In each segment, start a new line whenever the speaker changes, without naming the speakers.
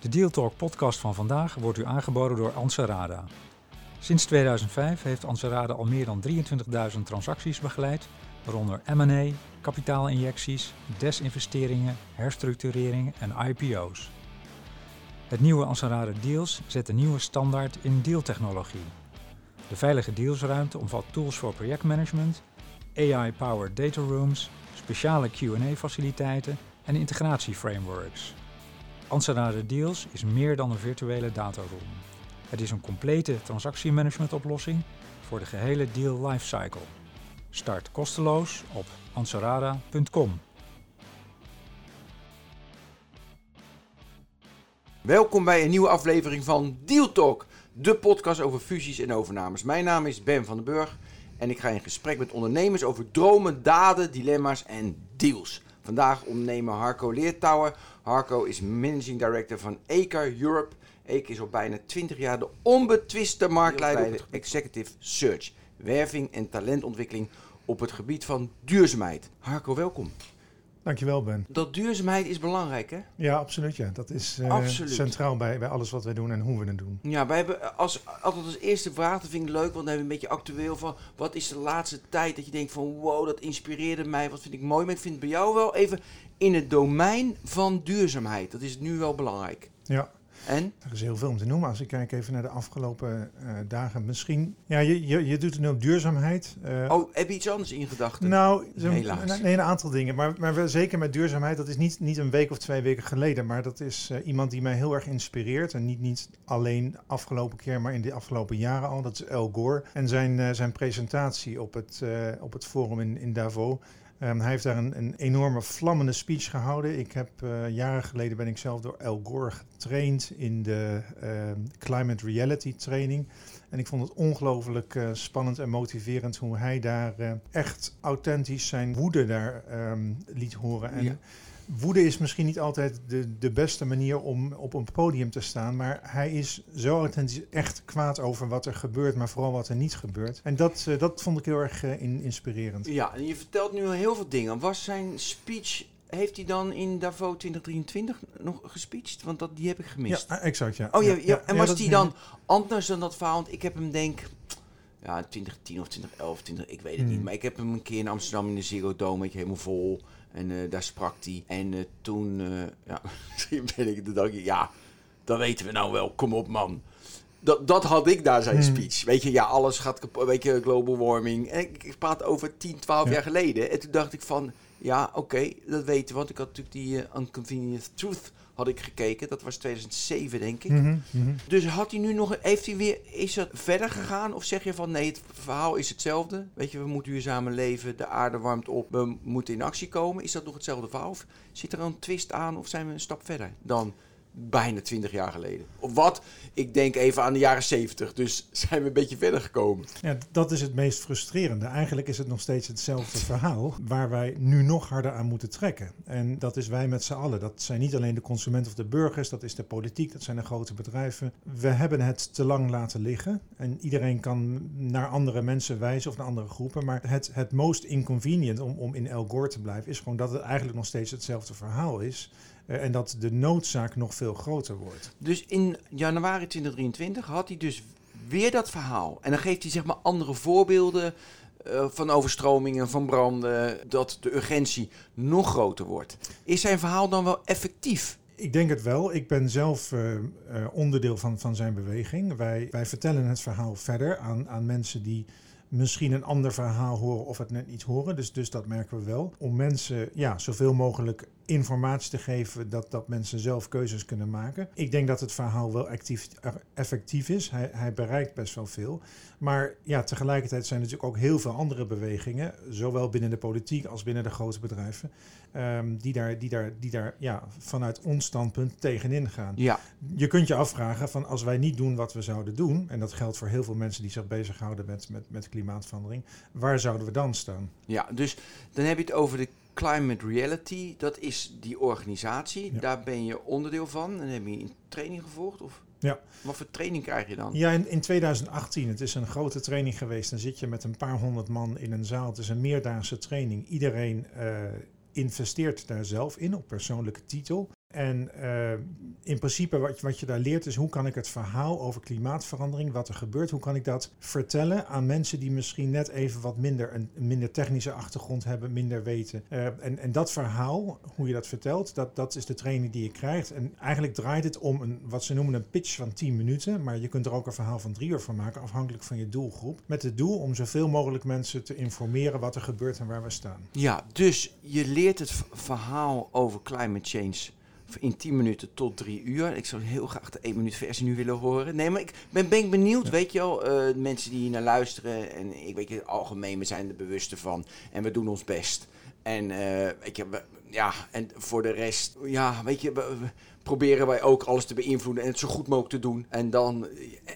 De Deal Talk podcast van vandaag wordt u aangeboden door Anserada. Sinds 2005 heeft Anserada al meer dan 23.000 transacties begeleid, waaronder M&A, kapitaalinjecties, desinvesteringen, herstructureringen en IPO's. Het nieuwe Anserada Deals zet een nieuwe standaard in dealtechnologie. De veilige dealsruimte omvat tools voor projectmanagement, AI-powered data rooms, speciale Q&A-faciliteiten en integratieframeworks. Anserada Deals is meer dan een virtuele dataroom. Het is een complete transactiemanagementoplossing voor de gehele deal lifecycle. Start kosteloos op anserada.com.
Welkom bij een nieuwe aflevering van Deal Talk, de podcast over fusies en overnames. Mijn naam is Ben van den Burg en ik ga in gesprek met ondernemers over dromen, daden, dilemma's en deals. Vandaag ondernemer Harco Leertouwer. Harco is managing director van ECAR Europe. ECAR is al bijna 20 jaar de onbetwiste marktleider het executive search, werving en talentontwikkeling op het gebied van duurzaamheid. Harco, welkom.
Dankjewel, Ben.
Dat duurzaamheid is belangrijk, hè?
Ja, absoluut. Ja. Dat is uh,
Absoluut.
centraal bij, bij alles wat wij doen en hoe we het doen.
Ja, wij hebben als, altijd als eerste vraag, dat vind ik leuk, want dan hebben we een beetje actueel van... wat is de laatste tijd dat je denkt van wow, dat inspireerde mij, wat vind ik mooi. Maar ik vind het bij jou wel even in het domein van duurzaamheid. Dat is nu wel belangrijk.
Ja,
En?
er is heel veel om te noemen. Als ik kijk even naar de afgelopen eh, dagen. Misschien, ja, je, je, je doet het nu op duurzaamheid. Eh,
Oh, heb je iets anders in gedachten?
Nou, zo-
Helaas.
Nee, een aantal dingen. Maar, maar zeker met duurzaamheid. Dat is niet, niet een week of twee weken geleden. Maar dat is eh, iemand die mij heel erg inspireert. En niet, niet alleen afgelopen keer, maar in de afgelopen jaren al. Dat is Al Gore. En zijn, zijn presentatie op het, op het forum in, in Davos. Ehm, hij heeft daar een, een enorme vlammende speech gehouden. Ik heb eh, jaren geleden ben ik zelf door Al Gore getraind in de ehm, Climate Reality training. En ik vond het ongelooflijk eh, spannend en motiverend hoe hij daar eh, echt authentisch zijn woede daar ehm, liet horen. En. Woede is misschien niet altijd de, de beste manier om op een podium te staan. Maar hij is zo authentisch echt kwaad over wat er gebeurt, maar vooral wat er niet gebeurt. En dat, eh, dat vond ik heel erg eh, in- inspirerend.
Ja, en je vertelt nu al heel veel dingen. Was zijn speech, heeft hij dan in Davos 2023 nog gespeecht? Want dat, die heb ik gemist.
Ja, exact, ja.
Oh ja,
Ja,
ja,
ja,
en was die
is-
dan anders dan dat verhaal? Want ik heb hem denk, ja, 2010 of 2011, 20, ik weet het
Hmm.
niet. Maar ik heb hem een keer in Amsterdam in de Ziggo Dome, helemaal vol. En eh, daar sprak hij. En eh, toen, eh, ja, misschien ben ik, dacht ik, ja, dat weten we nou wel, kom op man. Dat, dat had ik daar zijn
Hmm.
speech. Weet je, ja, alles gaat kapot, weet je, global warming. En ik, ik praat over 10, 12
Ja.
jaar geleden. En toen dacht ik van, ja, oké, dat weten we. Want ik had natuurlijk die Unconvenient Truth had ik gekeken. Dat was 2007, denk ik.
Mhm, mhm.
Dus had hij nu nog, heeft hij weer, is het verder gegaan? Of zeg je van nee, het verhaal is hetzelfde? Weet je, we moeten duurzamer leven, de aarde warmt op, we moeten in actie komen. Is dat nog hetzelfde verhaal? Of zit er een twist aan of zijn we een stap verder dan bijna 20 jaar geleden? Of wat? Ik denk even aan de jaren 70, dus zijn we een beetje verder gekomen.
Ja, dat is het meest frustrerende. Eigenlijk is het nog steeds hetzelfde verhaal waar wij nu nog harder aan moeten trekken. En dat is wij met z'n allen. Dat zijn niet alleen de consumenten of de burgers, dat is de politiek, dat zijn de grote bedrijven. We hebben het te lang laten liggen en iedereen kan naar andere mensen wijzen of naar andere groepen. Maar het, het most inconvenient om, om in El Gore te blijven is gewoon dat het eigenlijk nog steeds hetzelfde verhaal is. Eh, en dat de noodzaak nog veel groter wordt.
Dus in januari 2023 had hij dus weer dat verhaal. En dan geeft hij zeg maar andere voorbeelden eh, van overstromingen, van branden, dat de urgentie nog groter wordt. Is zijn verhaal dan wel effectief?
Ik denk het wel. Ik ben zelf eh, onderdeel van, van zijn beweging. Wij, wij vertellen het verhaal verder aan, aan mensen die misschien een ander verhaal horen of het net niet horen. Dus, dus dat merken we wel. Om mensen ja, zoveel mogelijk informatie te geven dat, dat mensen zelf keuzes kunnen maken. Ik denk dat het verhaal wel actief, effectief is. Hij, hij bereikt best wel veel. Maar ja, tegelijkertijd zijn er natuurlijk ook heel veel andere bewegingen, zowel binnen de politiek als binnen de grote bedrijven, ehm, die daar, die daar, die daar ja, vanuit ons standpunt tegenin gaan.
Ja,
Je kunt je afvragen van als wij niet doen wat we zouden doen, en dat geldt voor heel veel mensen die zich bezighouden met, met, met klimaatverandering, waar zouden we dan staan?
ja, dus dan heb je het over de Climate Reality. Dat is die organisatie.
Ja.
Daar ben je onderdeel van. En heb je een training gevolgd? Of
Ja.
wat voor training krijg je dan?
Ja, in, in 2018, het is een grote training geweest. Dan zit je met een paar honderd man in een zaal. Het is een meerdaagse training. Iedereen eh, investeert daar zelf in op persoonlijke titel. En uh, in principe wat je, wat je daar leert is hoe kan ik het verhaal over klimaatverandering, wat er gebeurt, hoe kan ik dat vertellen aan mensen die misschien net even wat minder een, minder technische achtergrond hebben, minder weten. Uh, en, en dat verhaal, hoe je dat vertelt, dat, dat is de training die je krijgt. En eigenlijk draait het om een, wat ze noemen een pitch van 10 minuten, maar je kunt er ook een verhaal van drie uur van maken, afhankelijk van je doelgroep. Met het doel om zoveel mogelijk mensen te informeren wat er gebeurt en waar we staan.
Ja, dus je leert het verhaal over climate change in 10 minuten tot 3 uur. Ik zou heel graag de 1 minuut versie nu willen horen. Nee, maar ik ben, ben benieuwd, weet je wel, uh, mensen die hier naar luisteren. En ik weet je, algemeen, we zijn er bewust van. En we doen ons best. En uh, weet je, we, ja, en voor de rest, ja, weet je, we, proberen wij ook alles te beïnvloeden en het zo goed mogelijk te doen. En dan,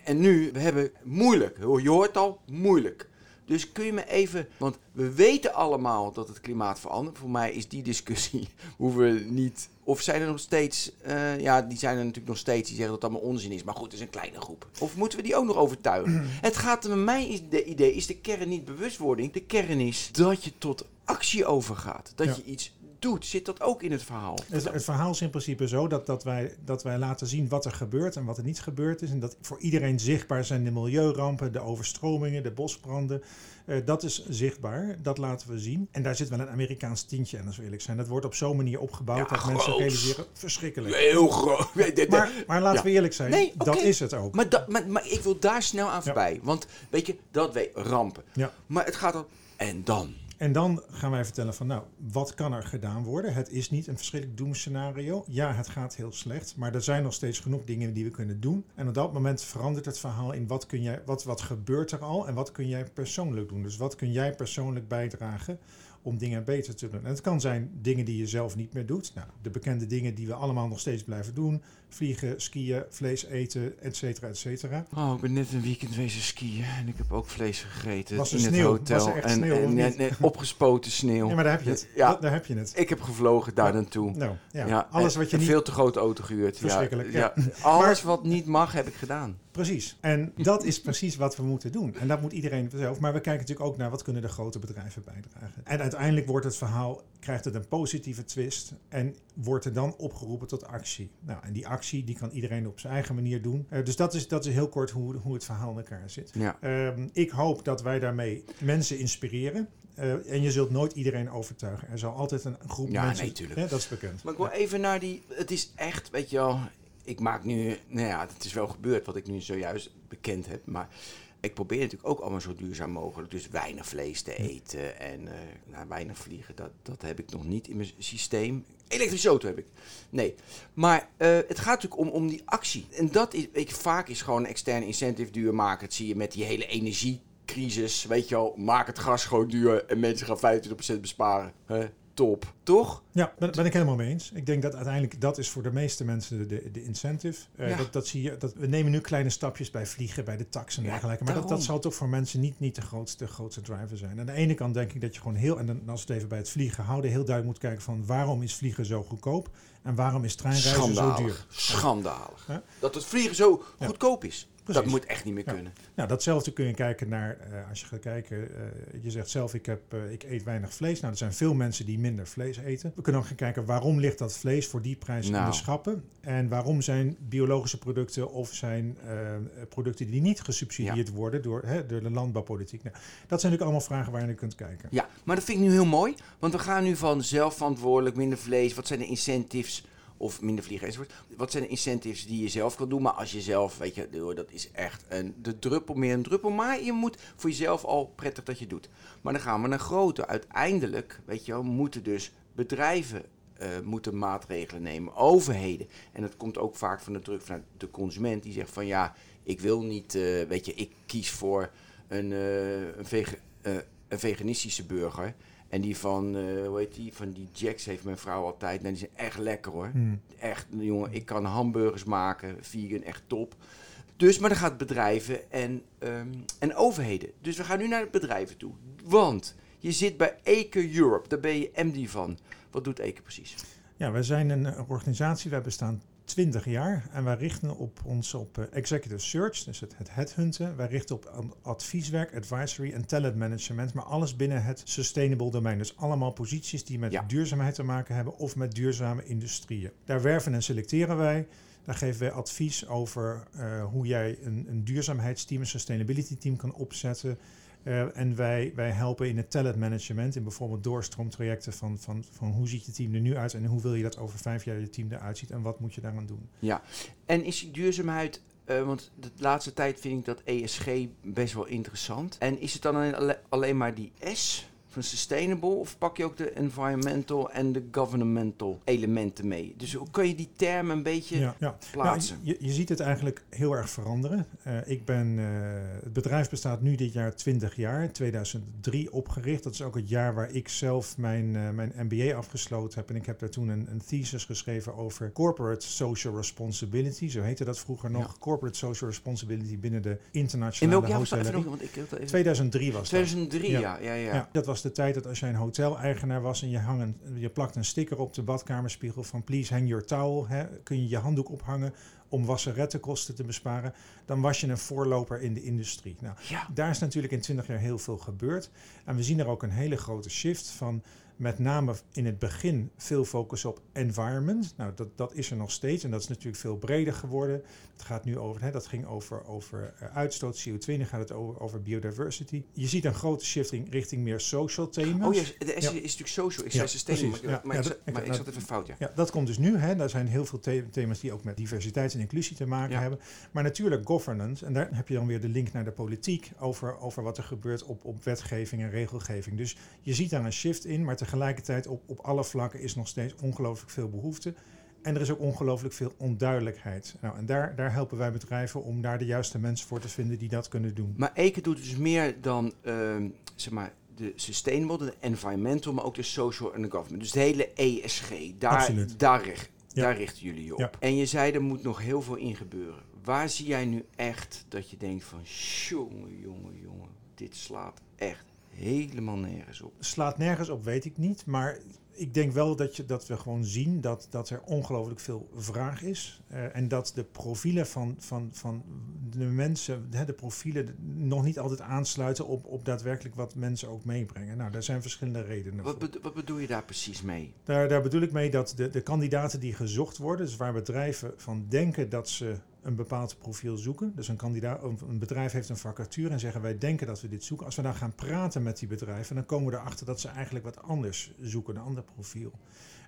en nu, we hebben moeilijk. Je hoort al, moeilijk. Dus kun je me even, want we weten allemaal dat het klimaat verandert. Voor mij is die discussie, hoeven we niet, of zijn er nog steeds, uh, ja, die zijn er natuurlijk nog steeds, die zeggen dat het allemaal onzin is. Maar goed, het is een kleine groep. Of moeten we die ook nog overtuigen? het gaat bij mij, is de idee, is de kern niet bewustwording. De kern is dat je tot actie overgaat. Dat
Ja.
je iets doet. Zit dat ook in het verhaal?
Het, het verhaal is in principe zo dat, dat, wij, dat wij laten zien wat er gebeurt en wat er niet gebeurd is. En dat voor iedereen zichtbaar zijn de milieurampen, de overstromingen, de bosbranden. Eh, dat is zichtbaar, dat laten we zien. En daar zit wel een Amerikaans tintje aan, als we eerlijk zijn. Dat wordt op zo'n manier opgebouwd
Ja,
dat mensen realiseren, verschrikkelijk.
Heel groot.
Maar, maar laten
Ja.
we eerlijk zijn,
Nee,
dat is het ook.
Maar, maar, maar ik wil daar snel aan voorbij. Want weet je, dat weet rampen. Maar het gaat dan. En dan?
En dan gaan wij vertellen van, nou, wat kan er gedaan worden? Het is niet een verschrikkelijk doemscenario. Ja, het gaat heel slecht, maar er zijn nog steeds genoeg dingen die we kunnen doen. En op dat moment verandert het verhaal in wat, kun jij, wat, wat gebeurt er al en wat kun jij persoonlijk doen. Dus wat kun jij persoonlijk bijdragen om dingen beter te doen. En het kan zijn dingen die je zelf niet meer doet. Nou, de bekende dingen die we allemaal nog steeds blijven doen. Vliegen, skiën, vlees eten, et cetera, et cetera.
Oh, ik ben net een weekend wezen skiën en ik heb ook vlees gegeten
Was er
in het hotel.
Was er echt
en,
sneeuw,
en,
niet?
en- en opgespoten sneeuw.
Ja, maar daar heb je het.
Ja.
Da- Daar heb je het.
Ik heb gevlogen daar
Ja.
naartoe.
Nou, ja,
Ja,
alles wat je niet
veel te grote auto gehuurd. Ja,
Verschrikkelijk,
Ja,
ja.
Alles wat niet mag, heb ik gedaan.
Precies. En dat is precies wat we moeten doen. En dat moet iedereen zelf. Maar we kijken natuurlijk ook naar wat kunnen de grote bedrijven bijdragen. En uiteindelijk wordt het verhaal, krijgt het een positieve twist. En wordt er dan opgeroepen tot actie. Nou, en die actie die kan iedereen op zijn eigen manier doen. Eh, dus dat is, dat is heel kort hoe, hoe het verhaal in elkaar zit.
Ja.
Ehm, ik hoop dat wij daarmee mensen inspireren. Eh, en je zult nooit iedereen overtuigen. Er zal altijd een groep
Ja,
mensen...
nee, tuurlijk.
Hè, dat is bekend.
Maar ik wil even naar die. Het is echt, weet je wel. Ik maak nu. Nou ja, het is wel gebeurd wat ik nu zojuist bekend heb. Maar ik probeer natuurlijk ook allemaal zo duurzaam mogelijk. Dus weinig vlees te eten en eh, nou, weinig vliegen. Dat, dat heb ik nog niet in mijn systeem. Elektrische auto heb ik. Nee. Maar eh, het gaat natuurlijk om, om die actie. En dat is. Je, vaak is gewoon externe incentive duur maken. Dat zie je met die hele energiecrisis. Weet je wel, maak het gas gewoon duur en mensen gaan 25% besparen. Hè, top. Toch?
Ja, ben, ben ik helemaal mee eens. Ik denk dat uiteindelijk dat is voor de meeste mensen de, de incentive. Eh,
Ja.
dat, dat zie je, dat, we nemen nu kleine stapjes bij vliegen, bij de tax en
Ja,
dergelijke. Maar dat, dat zal toch voor mensen niet, niet de, grootste, grootste driver zijn. Aan de ene kant denk ik dat je gewoon heel, en dan, als we het even bij het vliegen houden, heel duidelijk moet kijken van waarom is vliegen zo goedkoop en waarom is treinreizen zo duur.
Schandalig. Schandalig.
Ja.
Dat het vliegen zo
Ja.
goedkoop is. Dat moet echt niet meer
Ja.
kunnen.
Nou, datzelfde kun je kijken naar, eh, als je gaat kijken, eh, je zegt zelf, ik, heb, eh, ik eet weinig vlees. Nou, er zijn veel mensen die minder vlees eten. We kunnen ook gaan kijken, waarom ligt dat vlees voor die prijs in
Nou.
de schappen? En waarom zijn biologische producten of zijn producten die niet gesubsidieerd worden door, hè, door de landbouwpolitiek? Nou, dat zijn natuurlijk allemaal vragen waar je naar kunt kijken.
Ja, maar dat vind ik nu heel mooi. Want we gaan nu van zelfverantwoordelijk, minder vlees. Wat zijn de incentives? Of minder vliegen enzovoort. Wat zijn de incentives die je zelf kan doen? Maar als je zelf, weet je, joh, dat is echt een, de druppel meer een druppel. Maar je moet voor jezelf al prettig dat je doet. Maar dan gaan we naar grote. Uiteindelijk, weet je wel, moeten dus bedrijven eh, moeten maatregelen nemen. Overheden. En dat komt ook vaak van de druk vanuit de consument. Die zegt van ja, ik wil niet, eh, weet je, ik kies voor een, eh, een, een veganistische burger. En die van, eh, hoe heet die, van die Jacks heeft mijn vrouw altijd. Nou, die zijn echt lekker hoor.
Hmm.
Echt, jongen, ik kan hamburgers maken, vegan, echt top. Dus, maar dan gaat bedrijven en, ehm, en overheden. Dus we gaan nu naar de bedrijven toe. Want je zit bij Eke Europe, daar ben je MD van. Wat doet Eke precies?
Ja, wij zijn een organisatie, wij bestaan 20 jaar en wij richten op ons op uh, executive search, dus het, het headhunten. Wij richten op advieswerk, advisory en talent management, maar alles binnen het sustainable domein. Dus allemaal posities die met
Ja.
duurzaamheid te maken hebben of met duurzame industrieën. Daar werven en selecteren wij. Daar geven wij advies over eh, hoe jij een, een duurzaamheidsteam, een sustainability team kan opzetten. Eh, en wij, wij helpen in het talent management, in bijvoorbeeld doorstroomtrajecten van, van, van hoe ziet je team er nu uit en hoe wil je dat over vijf jaar je team eruit ziet en wat moet je daaraan doen.
En is duurzaamheid, eh, want de laatste tijd vind ik dat ESG best wel interessant. En is het dan alleen, alle- alleen maar die S van sustainable of pak je ook de environmental en de governmental elementen mee? Dus hoe kun je die termen een beetje
Ja, ja.
plaatsen?
Nou, je, je ziet het eigenlijk heel erg veranderen. Eh, ik ben, eh, het bedrijf bestaat nu dit jaar 20 jaar, 2003 opgericht. Dat is ook het jaar waar ik zelf mijn, eh, mijn MBA afgesloten heb. En ik heb daar toen een, een thesis geschreven over corporate social responsibility. Zo heette dat vroeger nog.
Ja.
Corporate social responsibility binnen de
In
internationale
welk jaar nog, want ik, even,
2003 was dat.
2003, ja.
Ja.
Ja, ja,
Ja. dat was de tijd dat als jij een hoteleigenaar was en je, hang een, je plakt een sticker op de badkamerspiegel van please hang your towel, hè, kun je je handdoek ophangen om wasserettenkosten te besparen, dan was je een voorloper in de industrie. Nou,
Ja.
daar is natuurlijk in 20 jaar heel veel gebeurd. En we zien er ook een hele grote shift van met name in het begin veel focus op environment. Nou, dat, dat is er nog steeds en dat is natuurlijk veel breder geworden. Het gaat nu over, hè, dat ging over, over eh, uitstoot, CO2, nu gaat het over, over biodiversity. Je ziet een grote shifting richting meer social thema's.
Oh ja, de S
Ja.
is natuurlijk social. Ik
Ja,
zei maar,
Ja,
maar ik,
dat-
maar
ik-
zat even fout, ja.
Ja, dat komt dus nu. Hè. Daar zijn heel veel the- thema's die ook met diversiteit en inclusie te maken hebben. Maar natuurlijk governance. En daar heb je dan weer de link naar de politiek over, over wat er gebeurt op, op wetgeving en regelgeving. Dus je ziet daar een shift in, maar tegelijkertijd op, op alle vlakken is nog steeds ongelooflijk veel behoefte. En er is ook ongelooflijk veel onduidelijkheid. Nou, en daar, daar helpen wij bedrijven om daar de juiste mensen voor te vinden die dat kunnen doen.
Maar Eke doet dus meer dan ehm, zeg maar, de sustainable, de environmental, maar ook de social en de government. Dus de hele ESG, daar,
Absoluut.
daar, richt,
Ja.
daar richten jullie je op.
Ja.
En je zei er moet nog heel veel in gebeuren. Waar zie jij nu echt dat je denkt van, jongen, jongen, jongen, dit slaat echt helemaal nergens op.
slaat nergens op, weet ik niet. Maar ik denk wel dat, je, dat we gewoon zien dat, dat er ongelooflijk veel vraag is. Eh, en dat de profielen van, van, van de mensen, hè, de profielen nog niet altijd aansluiten op, op daadwerkelijk wat mensen ook meebrengen. Nou, daar zijn verschillende redenen
Wat,
voor.
bedo- wat bedoel je daar precies mee?
Daar, daar bedoel ik mee dat de, de kandidaten die gezocht worden, dus waar bedrijven van denken dat ze een bepaald profiel zoeken. Dus een, kandidaat, een bedrijf heeft een vacature en zeggen wij denken dat we dit zoeken. Als we dan gaan praten met die bedrijven, dan komen we erachter dat ze eigenlijk wat anders zoeken, een ander profiel.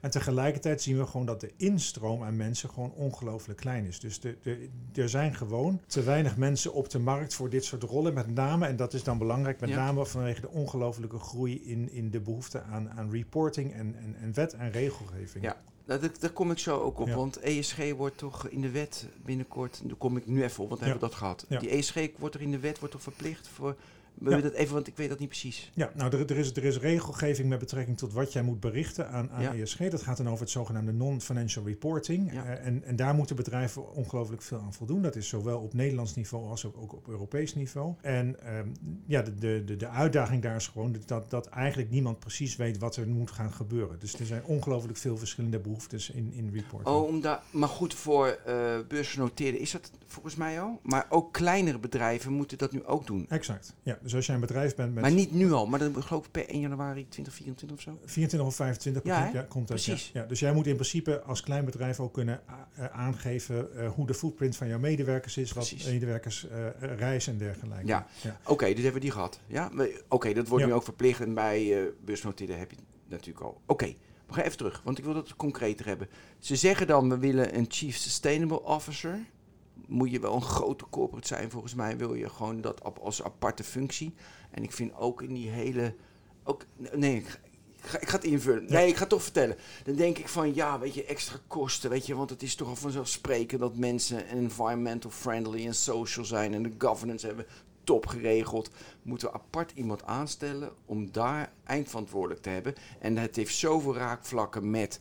En tegelijkertijd zien we gewoon dat de instroom aan mensen gewoon ongelooflijk klein is. Dus de, de, er zijn gewoon te weinig mensen op de markt voor dit soort rollen. Met name, en dat is dan belangrijk, met
Ja.
name vanwege de ongelooflijke groei in, in de behoefte aan, aan reporting en, en, en wet en regelgeving.
Ja. Nou, daar, daar kom ik zo ook op,
Ja.
want ESG wordt toch in de wet binnenkort, daar kom ik nu even op, want we
Ja.
hebben dat gehad.
Ja.
Die ESG wordt er in de wet, wordt toch verplicht voor, wil je dat even, want ik weet dat niet precies.
Ja, nou, er, er, is, er is regelgeving met betrekking tot wat jij moet berichten aan, aan. ESG. Dat gaat dan over het zogenaamde non-financial reporting. Eh, en, en daar moeten bedrijven ongelooflijk veel aan voldoen. Dat is zowel op Nederlands niveau als ook, ook op Europees niveau. En ehm, ja, de, de, de, de uitdaging daar is gewoon dat, dat eigenlijk niemand precies weet wat er moet gaan gebeuren. Dus er zijn ongelooflijk veel verschillende behoeftes in, in reporting.
Oh, om daar, maar goed, voor eh beursgenoteerden is dat volgens mij al. Maar ook kleinere bedrijven moeten dat nu ook doen.
Exact. Ja, dus als jij een bedrijf bent met
Maar niet nu al, maar dat geloof ik per 1 januari 2024 of zo.
24 of 25
Ja,
komt dat.
Precies.
Ja. Ja, dus jij moet in principe als klein bedrijf ook kunnen a- eh, aangeven eh, hoe de footprint van jouw medewerkers is, wat medewerkers eh, reizen en dergelijke.
Ja.
ja.
Oké, dus hebben we die gehad. Ja, maar- oké, dat wordt nu ook verplicht en bij eh beursgenoteerden heb je het natuurlijk al. Oké, we gaan even terug, want ik wil dat concreter hebben. Ze zeggen dan, we willen een Chief Sustainable Officer. Moet je wel een grote corporate zijn, volgens mij wil je gewoon dat op- als aparte functie. En ik vind ook in die hele... Ook, nee, ik ga, ik ga, ik ga het invullen. Nee, ik ga het toch vertellen. Dan denk ik van, ja, weet je, extra kosten, weet je. Want het is toch al vanzelfsprekend dat mensen environmental friendly en social zijn. En de governance hebben top geregeld. Moeten we apart iemand aanstellen om daar eindverantwoordelijk te hebben. En het heeft zoveel raakvlakken met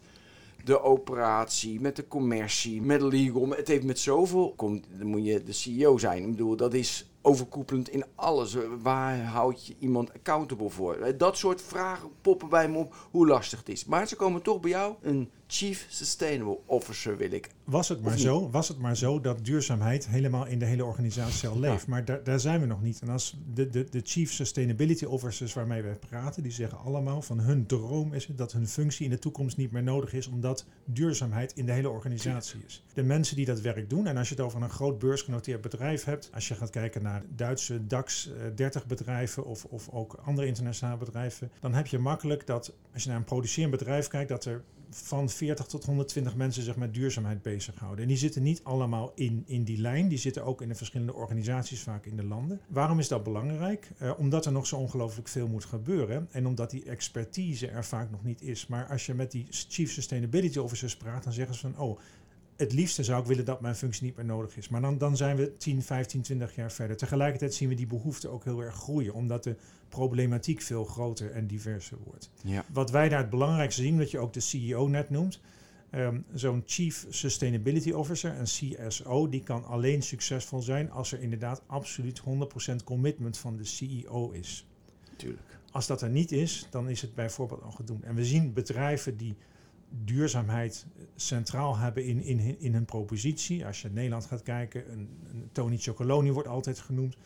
de operatie, met de commercie, met legal. Het heeft met zoveel... Kom, dan moet je de CEO zijn. Ik bedoel, dat is overkoepelend in alles. Waar houd je iemand accountable voor? Dat soort vragen poppen bij me op hoe lastig het is. Maar ze komen toch bij jou. Een Chief Sustainable Officer wil ik.
Was het, maar zo, was het maar zo dat duurzaamheid helemaal in de hele organisatie al leeft. Maar daar, daar zijn we nog niet. En als de, de, de Chief Sustainability Officers waarmee we praten, die zeggen allemaal van hun droom is het dat hun functie in de toekomst niet meer nodig is, omdat duurzaamheid in de hele organisatie is. De mensen die dat werk doen, en als je het over een groot beursgenoteerd bedrijf hebt, als je gaat kijken naar Duitse DAX eh, 30 bedrijven of, of ook andere internationale bedrijven, dan heb je makkelijk dat, als je naar een producerend bedrijf kijkt, dat er van 40 tot 120 mensen zich met duurzaamheid bezighouden. En die zitten niet allemaal in, in die lijn. Die zitten ook in de verschillende organisaties, vaak in de landen. Waarom is dat belangrijk? Eh, omdat er nog zo ongelooflijk veel moet gebeuren. En omdat die expertise er vaak nog niet is. Maar als je met die Chief Sustainability Officers praat, dan zeggen ze van... oh, het liefste zou ik willen dat mijn functie niet meer nodig is. Maar dan, dan zijn we 10, 15, 20 jaar verder. Tegelijkertijd zien we die behoefte ook heel erg groeien. Omdat de problematiek veel groter en diverser wordt.
Ja.
Wat wij daar het belangrijkste zien, dat je ook de CEO net noemt. ehm, Zo'n Chief Sustainability Officer, een CSO, die kan alleen succesvol zijn als er inderdaad absoluut 100% commitment van de CEO is.
Natuurlijk.
Als dat er niet is, dan is het bijvoorbeeld al gedoemd. En we zien bedrijven die duurzaamheid centraal hebben in, in, in hun propositie. Als je Nederland gaat kijken, een, een Tony Chocoloni wordt altijd genoemd.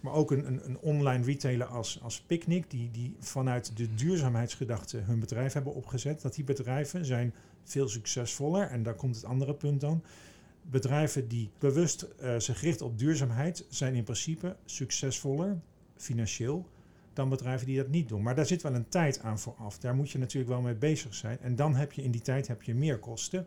Maar ook een, een, een online retailer als, als Picnic, die, die vanuit de duurzaamheidsgedachte hun bedrijf hebben opgezet. Dat die bedrijven zijn veel succesvoller. En daar komt het andere punt dan. Bedrijven die bewust eh, zich richten op duurzaamheid zijn in principe succesvoller financieel dan bedrijven die dat niet doen. Maar daar zit wel een tijd aan vooraf. Daar moet je natuurlijk wel mee bezig zijn. En dan heb je in die tijd heb je meer kosten.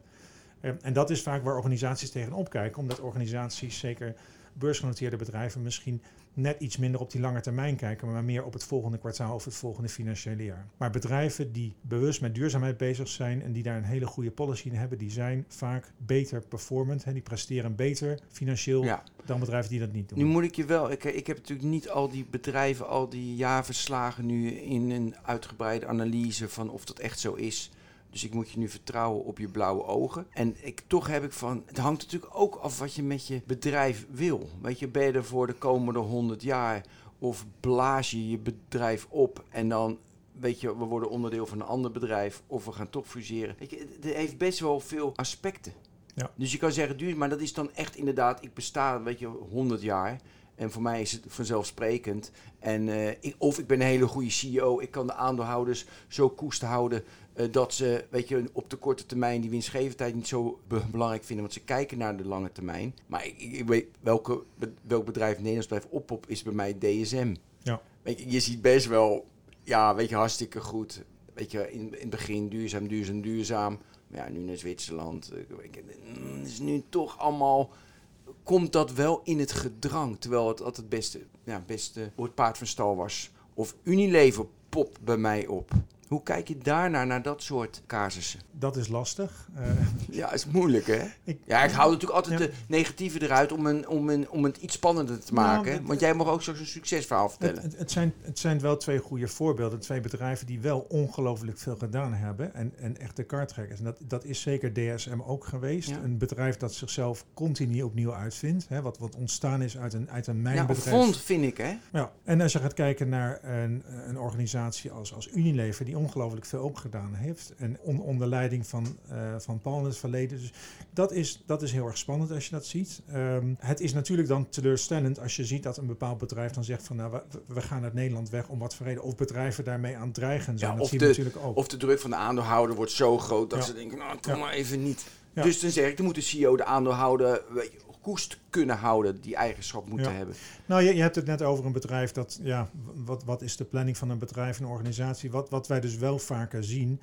Eh, en dat is vaak waar organisaties tegenop kijken, omdat organisaties, zeker beursgenoteerde bedrijven, misschien net iets minder op die lange termijn kijken, maar meer op het volgende kwartaal of het volgende financiële jaar. Maar bedrijven die bewust met duurzaamheid bezig zijn en die daar een hele goede policy in hebben, die zijn vaak beter performant. Hè, die presteren beter financieel
Ja.
dan bedrijven die dat niet doen.
Nu moet ik je wel, ik, ik heb natuurlijk niet al die bedrijven, al die jaarverslagen nu in een uitgebreide analyse van of dat echt zo is. Dus ik moet je nu vertrouwen op je blauwe ogen. En ik, toch heb ik van, het hangt natuurlijk ook af wat je met je bedrijf wil. Weet je, ben je er voor de komende 100 jaar of blaas je je bedrijf op en dan weet je, we worden onderdeel van een ander bedrijf of we gaan toch fuseren. Weet je, het heeft best wel veel aspecten.
Ja.
Dus je kan zeggen duur, maar dat is dan echt inderdaad, ik besta, weet je, 100 jaar. En voor mij is het vanzelfsprekend. En, eh, ik, of ik ben een hele goede CEO. Ik kan de aandeelhouders zo koest houden dat ze, weet je, op de korte termijn die winstgevendheid niet zo be- belangrijk vinden. Want ze kijken naar de lange termijn. Maar ik, ik weet welke, welk bedrijf Nederlands blijft op is bij mij DSM.
Ja.
Weet je, je ziet best wel, ja, weet je, hartstikke goed. Weet je, in, in het begin duurzaam, duurzaam, duurzaam. Maar ja, nu naar Zwitserland. eh, weet je, mm, Het is nu toch allemaal komt dat wel in het gedrang. Terwijl het altijd het beste, ja, beste het paard van stal was. Of Unilever popt bij mij op. Hoe kijk je daarnaar, naar dat soort casussen?
Dat is lastig. Eh,
Ja, is moeilijk hè?
ik,
Ja, ik hou natuurlijk altijd
Ja.
de negatieve eruit om, een, om, een, om het iets spannender te maken.
het-
Want jij mag ook zo'n succesverhaal vertellen.
Het, het, zijn, het zijn wel twee goede voorbeelden. Twee bedrijven die wel ongelooflijk veel gedaan hebben. En, en echte kartrekkers. En dat, dat is zeker DSM ook geweest.
Ja.
Een bedrijf dat zichzelf continu opnieuw uitvindt. Hè, wat, wat ontstaan is uit een, uit een
ja,
mijnbedrijf.
vond vind ik hè.
Ja, en als je gaat kijken naar een, een organisatie als, als Unilever, die ongelooflijk veel ook gedaan heeft. En on- onder leiding van, eh, van Paul in het verleden. Dus dat is, dat is heel erg spannend als je dat ziet. Ehm, het is natuurlijk dan teleurstellend als je ziet dat een bepaald bedrijf dan zegt van nou, we, we gaan uit Nederland weg om wat voor reden. Of bedrijven daarmee aan het dreigen zijn.
Ja,
dat
of de-
natuurlijk ook.
Of de druk van de aandeelhouder wordt zo groot dat
Ja.
ze denken, nou, doe
Ja.
maar even niet.
Ja.
Dus dan zeg ik, dan moet de CEO de aandeelhouder koest kunnen houden, die eigenschap moeten
Ja.
hebben.
Nou, je, je hebt het net over een bedrijf dat, ja, wat, wat is de planning van een bedrijf, een organisatie? Wat, wat wij dus wel vaker zien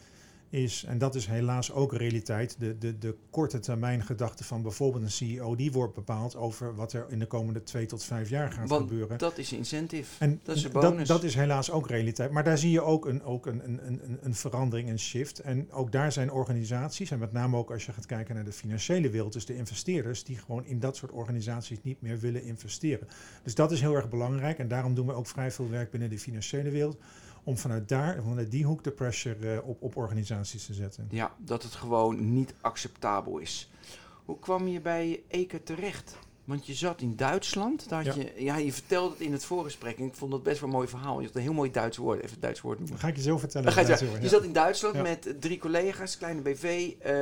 is, en dat is helaas ook realiteit, de, de, de korte termijn gedachte van bijvoorbeeld een CEO, die wordt bepaald over wat er in de komende twee tot vijf jaar gaat
Want
gebeuren.
dat is incentive.
En
dat is een
dat,
bonus.
dat is helaas ook realiteit. Maar daar zie je ook een, ook een, een, een, een verandering, een shift. En ook daar zijn organisaties, en met name ook als je gaat kijken naar de financiële wereld, dus de investeerders, die gewoon in dat soort organisaties niet meer willen investeren. Dus dat is heel erg belangrijk. En daarom doen we ook vrij veel werk binnen de financiële wereld. Om vanuit daar, vanuit die hoek, de pressure eh, op, op organisaties te zetten.
Ja, dat het gewoon niet acceptabel is. Hoe kwam je bij Eke terecht? Want je zat in Duitsland. Daar had
Ja.
Je, ja, je vertelde het in het voorgesprek. En ik vond dat best wel een mooi verhaal. Je had een heel mooi Duits woord. Even het Duits woord noemen.
Ga ik je zo vertellen.
Je, je
Ja.
zat in Duitsland
Ja.
met drie collega's, kleine BV, eh,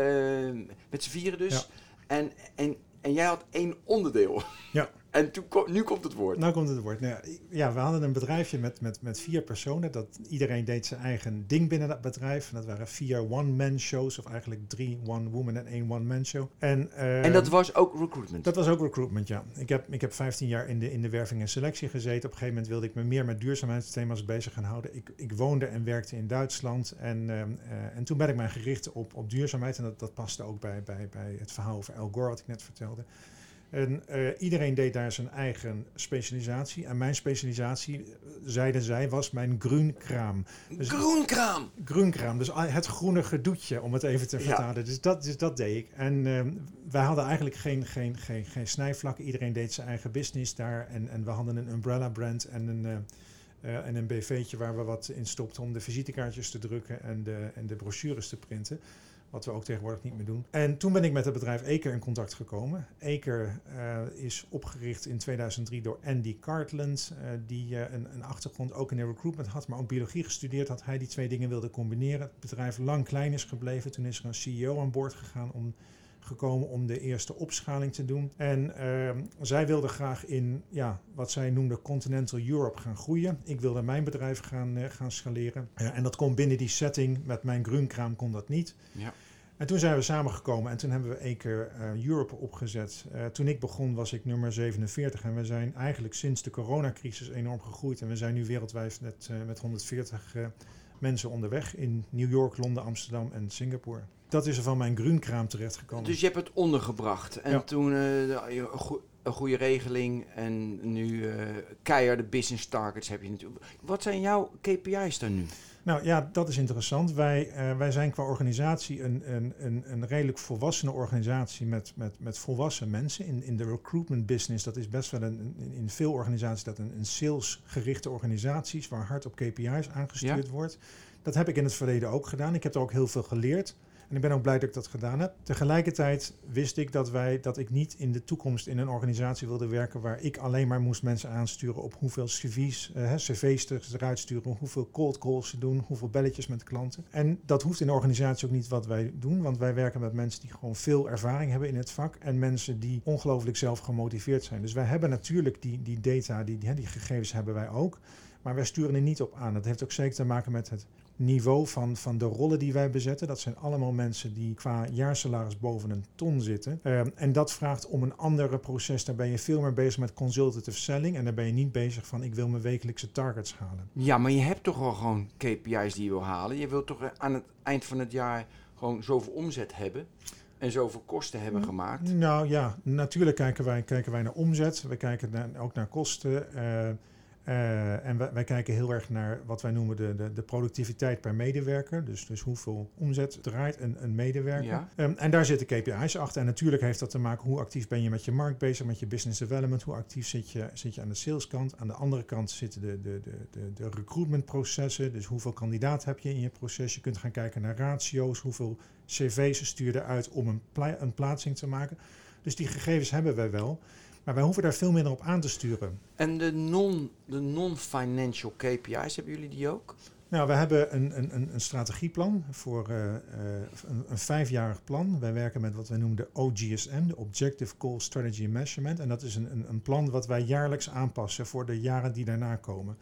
met z'n vieren dus.
Ja.
En, en, en jij had één onderdeel.
Ja.
En toen, nu komt het woord.
Nou komt het woord. Nou ja, we hadden een bedrijfje met, met, met vier personen. Dat, iedereen deed zijn eigen ding binnen dat bedrijf. En dat waren vier one-man shows. Of eigenlijk drie one-woman en één one-man show. En, eh,
en dat was ook recruitment.
dat was ook recruitment, ja. Ik heb, ik heb 15 jaar in de, in de werving en selectie gezeten. Op een gegeven moment wilde ik me meer met duurzaamheidsthema's bezig gaan houden. Ik, ik woonde en werkte in Duitsland. En, ehm, eh, en toen ben ik mij gericht op, op duurzaamheid. En dat, dat paste ook bij, bij, bij het verhaal over El Gore, wat ik net vertelde. En eh, iedereen deed daar zijn eigen specialisatie. En mijn specialisatie, eh, zeiden zij, was mijn groenkraam. Dus-
Groenkraam!
Groenkraam, dus het groene gedoetje, om het even te
Ja.
vertalen. Dus, dat, dus dat deed ik. En ehm, wij hadden eigenlijk geen, geen, geen, geen snijvlakken. Iedereen deed zijn eigen business daar. En, en we hadden een umbrella brand en een, en een BV'tje waar we wat in stopten om de visitekaartjes te drukken en de, en de brochures te printen. Wat we ook tegenwoordig niet meer doen. En toen ben ik met het bedrijf Eker in contact gekomen. Eker eh, is opgericht in 2003 door Andy Cartland. eh, die eh, een, een achtergrond ook in de recruitment had, maar ook biologie gestudeerd had. Hij die twee dingen wilde combineren. Het bedrijf lang klein is gebleven. Toen is er een CEO aan boord gegaan om gekomen om de eerste opschaling te doen. En ehm, zij wilde graag in ja, wat zij noemde Continental Europe gaan groeien. Ik wilde mijn bedrijf gaan, eh, gaan scaleren. En dat kon binnen die setting, met mijn groenkraam kon dat niet.
Ja.
En toen zijn we samengekomen en toen hebben we keer eh, Europe opgezet. Eh, toen ik begon was ik nummer 47 en we zijn eigenlijk sinds de coronacrisis enorm gegroeid. En we zijn nu wereldwijd met, met 140 eh, mensen onderweg in New York, Londen, Amsterdam en Singapore. Dat is er van mijn groenkraam terechtgekomen.
Dus je hebt het ondergebracht. En
Ja.
toen eh, een goe- een goede regeling. En nu eh keiharde business targets heb je natuurlijk. Wat zijn jouw KPI's dan nu?
Nou ja, dat is interessant. Wij, eh, wij zijn qua organisatie een, een, een, een redelijk volwassene organisatie met, met, met volwassen mensen. In, in de recruitment business, dat is best wel een, in, in veel organisaties dat een, een salesgerichte organisaties waar hard op KPI's aangestuurd wordt. Dat heb ik in het verleden ook gedaan. Ik heb er ook heel veel geleerd. En ik ben ook blij dat ik dat gedaan heb. Tegelijkertijd wist ik dat, wij, dat ik niet in de toekomst in een organisatie wilde werken waar ik alleen maar moest mensen aansturen op hoeveel cv's, eh, cv's er- eruit sturen, hoeveel cold calls ze doen, hoeveel belletjes met klanten. En dat hoeft in de organisatie ook niet wat wij doen, want wij werken met mensen die gewoon veel ervaring hebben in het vak en mensen die ongelooflijk zelf gemotiveerd zijn. Dus wij hebben natuurlijk die, die data, die, die, die gegevens hebben wij ook, maar wij sturen er niet op aan. Dat heeft ook zeker te maken met het niveau van, van de rollen die wij bezetten. Dat zijn allemaal mensen die qua jaarsalaris boven een ton zitten. Ehm, en dat vraagt om een andere proces. Daar ben je veel meer bezig met consultative selling. En daar ben je niet bezig van ik wil mijn wekelijkse targets halen.
Ja, maar je hebt toch wel gewoon KPI's die je wil halen. Je wilt toch eh, aan het eind van het jaar gewoon zoveel omzet hebben. En zoveel kosten hebben gemaakt.
Nou ja, natuurlijk kijken wij, kijken wij naar omzet. We kijken naar, ook naar kosten. eh, eh, en wij, wij kijken heel erg naar wat wij noemen de, de, de productiviteit per medewerker. Dus, dus hoeveel omzet draait een, een medewerker.
Ja.
Ehm, en daar zitten KPI's achter. En natuurlijk heeft dat te maken hoe actief ben je met je markt bezig, met je business development. Hoe actief zit je, zit je aan de saleskant. Aan de andere kant zitten de, de, de, de, de recruitmentprocessen. Dus hoeveel kandidaat heb je in je proces. Je kunt gaan kijken naar ratio's. Hoeveel cv's stuur je eruit om een, pla- een plaatsing te maken. Dus die gegevens hebben wij wel. Maar wij hoeven daar veel minder op aan te sturen.
En de non- de non-financial KPI's, hebben jullie die ook?
Nou, we hebben een, een, een, strategieplan voor eh, eh, een, een vijfjarig plan. Wij werken met wat wij noemen de OGSM, de Objective Goal Strategy and Measurement. En dat is een, een, plan wat wij jaarlijks aanpassen voor de jaren die daarna komen.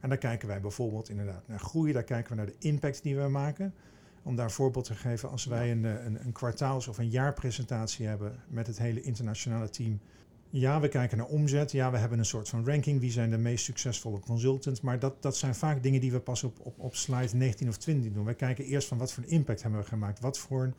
En daar kijken wij bijvoorbeeld inderdaad naar groei, daar kijken we naar de impact die we maken. Om daar een voorbeeld te geven, als wij een, een, een kwartaals- of een jaarpresentatie hebben met het hele internationale team. Ja, we kijken naar omzet. Ja, we hebben een soort van ranking. Wie zijn de meest succesvolle consultants? Maar dat, dat zijn vaak dingen die we pas op, op, op slide 19 of 20 doen. Wij kijken eerst van wat voor een impact hebben we gemaakt. Wat voor een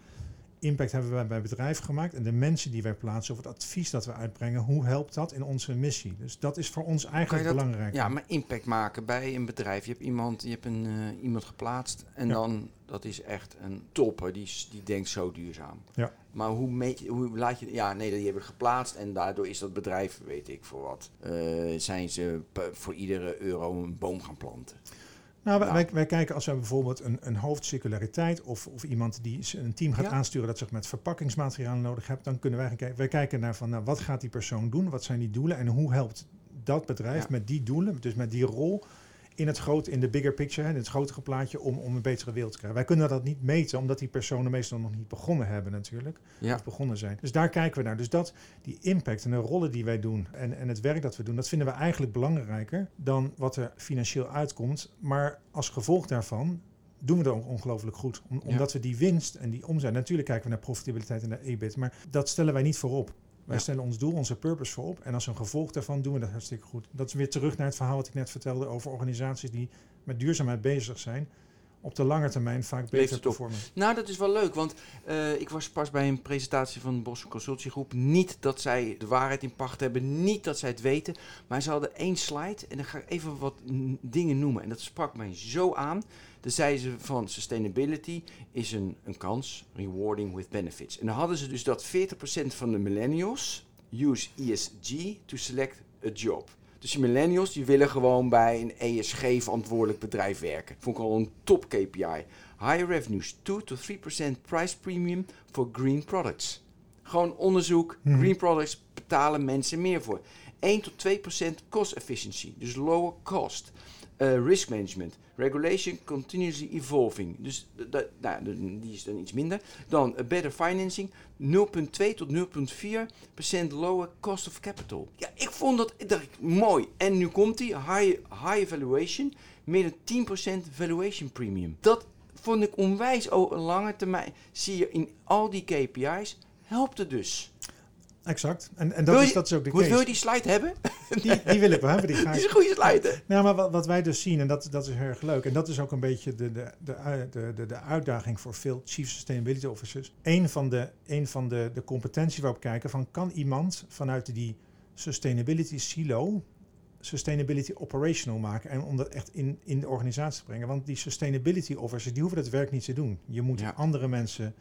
impact hebben wij bij bedrijf gemaakt. En de mensen die wij plaatsen of het advies dat we uitbrengen. Hoe helpt dat in onze missie? Dus dat is voor ons eigenlijk
dat-
belangrijk.
Ja, maar impact maken bij een bedrijf. Je hebt iemand, je hebt een, eh, iemand geplaatst en
Ja.
dan, dat is echt een topper. Die, die denkt zo duurzaam.
Ja.
Maar hoe, meet hoe laat je... Ja, nee, die hebben geplaatst en daardoor is dat bedrijf, weet ik voor wat, eh, zijn ze voor iedere euro een boom gaan planten.
Nou, wij, wij, wij kijken als we bijvoorbeeld een, een hoofdcirculariteit of, of iemand die een team gaat
Ja.
aansturen dat zich met verpakkingsmaterialen nodig hebt, dan kunnen wij gaan kijken. Wij kijken naar van nou, wat gaat die persoon doen, wat zijn die doelen en hoe helpt dat bedrijf
Ja.
met die doelen, dus met die rol in het groot, in de bigger picture, in het grotere plaatje, om, om een betere wereld te krijgen. Wij kunnen dat niet meten, omdat die personen meestal nog niet begonnen hebben natuurlijk
Ja.
of begonnen zijn. Dus daar kijken we naar. Dus dat, die impact en de rollen die wij doen en, en het werk dat we doen, dat vinden we eigenlijk belangrijker dan wat er financieel uitkomt. Maar als gevolg daarvan doen we dat ook ongelooflijk goed. Om-
Ja.
Omdat we die winst en die omzet, natuurlijk kijken we naar profitabiliteit en naar EBIT, maar dat stellen wij niet voorop. Wij stellen ons doel, onze purpose voorop. En als een gevolg daarvan doen we dat hartstikke goed. Dat is weer terug naar het verhaal wat ik net vertelde over organisaties die met duurzaamheid bezig zijn. Op de lange termijn vaak beter performen.
Nou, dat is wel leuk, want eh, ik was pas bij een presentatie van de Boston Consultiegroep. Niet dat zij de waarheid in pacht hebben, niet dat zij het weten, maar ze hadden één slide en dan ga ik even wat dingen noemen. En dat sprak mij zo aan. Dan zeiden ze van sustainability is een, een kans, rewarding with benefits. En dan hadden ze dus dat 40% van de millennials use ESG to select a job. Dus die millennials die willen gewoon bij een ESG-verantwoordelijk bedrijf werken. Vond ik al een top KPI. Higher revenues, 2 to 3% price premium for green products. Gewoon onderzoek,
Mhm.
green products betalen mensen meer voor. 1 tot 2% cost efficiency, dus lower cost. Eh, risk management, regulation continuously evolving. Dus nou, die is dan iets minder. Dan eh, better financing, 0,2 tot 0,4% lower cost of capital. Ja, ik vond dat mooi. En nu komt die high, high valuation, meer dan 10% valuation premium. Dat vond ik onwijs een lange termijn. Zie je in al die KPI's, helpt het dus.
Exact. En, en dat, is, dat is ook de case.
wil je die slide hebben?
Die, die wil ik wel hebben. Die ga
Die
ik
is een goede slide. hè?
Nou, maar wat, wat wij dus zien, en dat, dat is heel erg leuk, en dat is ook een beetje de, de, de, ui- de, de, de uitdaging voor veel Chief Sustainability Officers. Een van de, een van de, de competenties waarop we kijken, van kan iemand vanuit die sustainability silo sustainability operational maken en om dat echt in, in de organisatie te brengen. Want die sustainability officers, die hoeven dat werk niet te doen. Je moet
Ja.
andere mensen,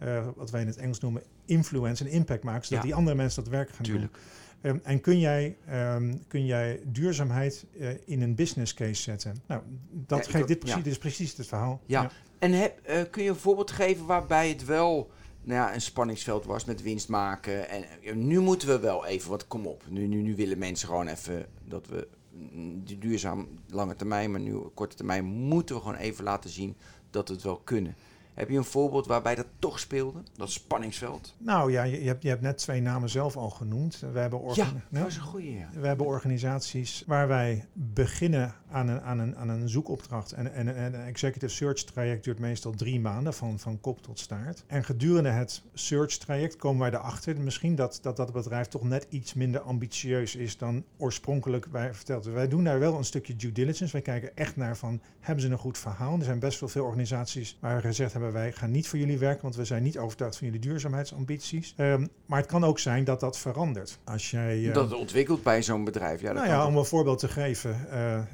eh, wat wij in het Engels noemen, influence en impact maken, zodat
Ja.
die andere mensen dat werk gaan doen.
Tuurlijk.
Ehm, en kun jij, ehm, kun jij duurzaamheid eh, in een business case zetten? Nou, dat
Ja,
geeft dit, precies,
ja.
dit is precies het verhaal.
Ja. En heb, eh, kun je een voorbeeld geven waarbij het wel nou ja, een spanningsveld was met winst maken? En nu moeten we wel even, want kom op. Nu, nu, nu willen mensen gewoon even dat we mm, duurzaam lange termijn, maar nu korte termijn moeten we gewoon even laten zien dat we het wel kunnen. Heb je een voorbeeld waarbij dat toch speelde? Dat spanningsveld?
Nou ja, je, je, hebt, je hebt net twee namen zelf al genoemd. We hebben,
Ja, dat was een goede. Ja.
we hebben organisaties waar wij beginnen aan een, aan een, aan een zoekopdracht. En, en, en een executive search traject duurt meestal drie maanden, van, van kop tot staart. En gedurende het search traject komen wij erachter misschien dat dat, dat bedrijf toch net iets minder ambitieus is dan oorspronkelijk wij verteld. Wij doen daar wel een stukje due diligence. Wij kijken echt naar van, hebben ze een goed verhaal? Er zijn best wel veel organisaties waar we gezegd hebben, wij gaan niet voor jullie werken, want we zijn niet overtuigd van jullie duurzaamheidsambities. Ehm, maar het kan ook zijn dat dat verandert. Als jij, eh,
Dat het ontwikkelt bij zo'n bedrijf. Ja, dat
nou ja, om een voorbeeld te geven. eh, eh,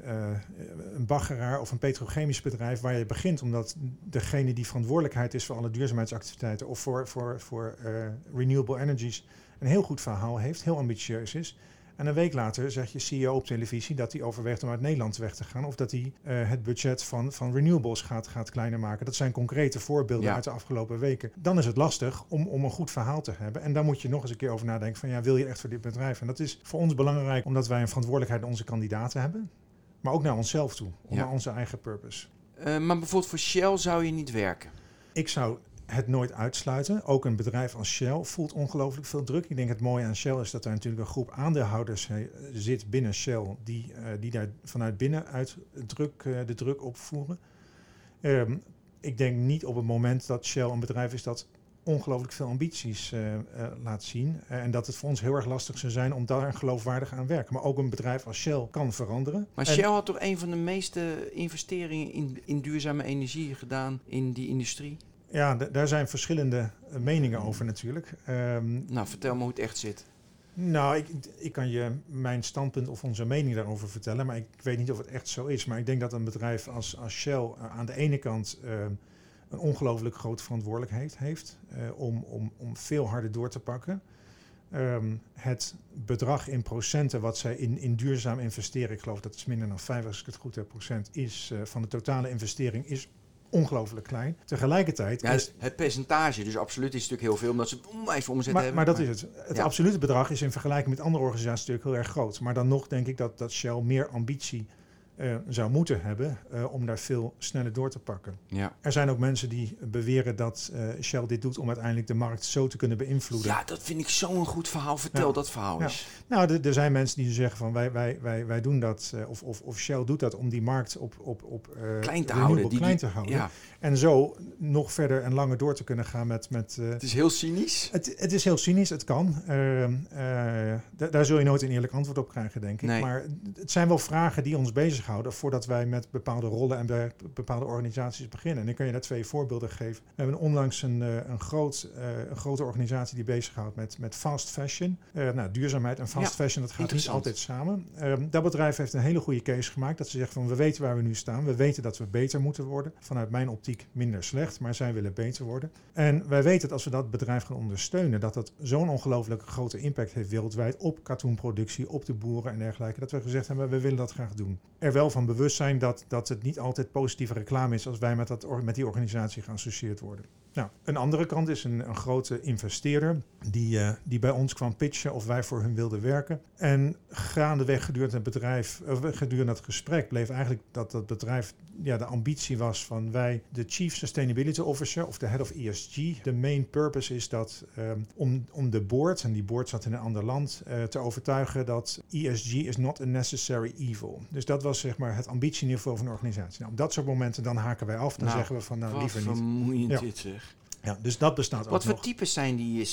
een baggeraar of een petrochemisch bedrijf waar je begint omdat degene die verantwoordelijkheid is voor alle duurzaamheidsactiviteiten of voor, voor, voor eh, renewable energies een heel goed verhaal heeft, heel ambitieus is. En een week later zegt je CEO op televisie dat hij overweegt om uit Nederland weg te gaan. Of dat hij eh, het budget van, van renewables gaat, gaat kleiner maken. Dat zijn concrete voorbeelden
Ja.
uit de afgelopen weken. Dan is het lastig om, om een goed verhaal te hebben. En daar moet je nog eens een keer over nadenken van ja, wil je echt voor dit bedrijf? En dat is voor ons belangrijk omdat wij een verantwoordelijkheid naar onze kandidaten hebben. Maar ook naar onszelf toe,
Ja.
naar onze eigen purpose.
Eh, maar bijvoorbeeld voor Shell zou je niet werken.
Ik zou het nooit uitsluiten. Ook een bedrijf als Shell voelt ongelooflijk veel druk. Ik denk het mooie aan Shell is dat er natuurlijk een groep aandeelhouders zit binnen Shell... die, eh, die daar vanuit binnenuit druk, eh, de druk opvoeren. Ehm, ik denk niet op het moment dat Shell een bedrijf is dat ongelooflijk veel ambities eh, laat zien. En dat het voor ons heel erg lastig zou zijn om daar geloofwaardig aan te werken. Maar ook een bedrijf als Shell kan veranderen.
Maar
En-
Shell had toch een van de meeste investeringen in, in duurzame energie gedaan in die industrie?
Ja, daar zijn verschillende eh, meningen over natuurlijk. Ehm,
Nou, vertel me hoe het echt zit.
Nou, ik, ik kan je mijn standpunt of onze mening daarover vertellen, maar ik weet niet of het echt zo is. Maar ik denk dat een bedrijf als, als Shell eh, aan de ene kant eh, een ongelooflijk grote verantwoordelijkheid heeft eh, om, om, om veel harder door te pakken. ehm, het bedrag in procenten wat zij in, in duurzaam investeren, ik geloof dat is minder dan 5 als ik het goed heb, procent, is uh, van de totale investering, is ongelooflijk klein. Tegelijkertijd
ja,
is...
Het percentage, dus absoluut is natuurlijk heel veel, omdat ze onwijs omzet
maar,
hebben.
Maar dat is het. Het
Ja.
absolute bedrag is in vergelijking met andere organisaties natuurlijk heel erg groot. Maar dan nog denk ik dat, dat Shell meer ambitie eh, zou moeten hebben eh, om daar veel sneller door te pakken.
Ja.
Er zijn ook mensen die beweren dat eh, Shell dit doet om uiteindelijk de markt zo te kunnen beïnvloeden.
ja, dat vind ik zo'n goed verhaal. Vertel
Ja.
dat verhaal
Ja.
eens.
Nou, er- zijn mensen die zeggen van wij, wij, wij, wij doen dat, of, of, of Shell doet dat om die markt op, op, op
Klein te houden. Die,
klein te houden. En zo nog verder en langer door te kunnen gaan met... met
het is heel cynisch.
het, het is heel cynisch, het kan. Ehm, eh, da- daar zul je nooit een eerlijk antwoord op krijgen, denk ik.
Nee.
Maar het zijn wel vragen die ons bezighouden voordat wij met bepaalde rollen en bij bepaalde organisaties beginnen. En ik kan je daar twee voorbeelden geven. We hebben onlangs een, eh, een, groot, eh, een grote organisatie die bezighoudt met, met fast fashion. Eh, nou, duurzaamheid en fast
Ja,
fashion, dat gaat niet altijd samen. Ehm, dat bedrijf heeft een hele goede case gemaakt. Dat ze zegt van we weten waar we nu staan. We weten dat we beter moeten worden. Vanuit mijn optiek minder slecht, maar zij willen beter worden. En wij weten dat als we dat bedrijf gaan ondersteunen, dat dat zo'n ongelooflijk grote impact heeft wereldwijd op katoenproductie, op de boeren en dergelijke. Dat we gezegd hebben, we willen dat graag doen. Er wel van bewust zijn dat, dat het niet altijd positieve reclame is als wij met, dat, met die organisatie geassocieerd worden. Nou, een andere kant is een, een grote investeerder die, eh, die bij ons kwam pitchen of wij voor hun wilden werken. En gaandeweg gedurende het bedrijf, of gedurende het gesprek bleef eigenlijk dat dat bedrijf, ja, de ambitie was van wij, de Chief Sustainability Officer of de Head of ESG. De main purpose is dat ehm, om, om de board, en die board zat in een ander land, eh, te overtuigen dat ESG is not a necessary evil. Dus dat was zeg maar het ambitieniveau van de organisatie. Nou, op dat soort momenten dan haken wij af, dan
Nou,
zeggen we van nou liever niet.
vermoeiend
Ja.
dit zeg.
Ja, dus dat bestaat ook
Wat voor
nog.
types zijn die eh,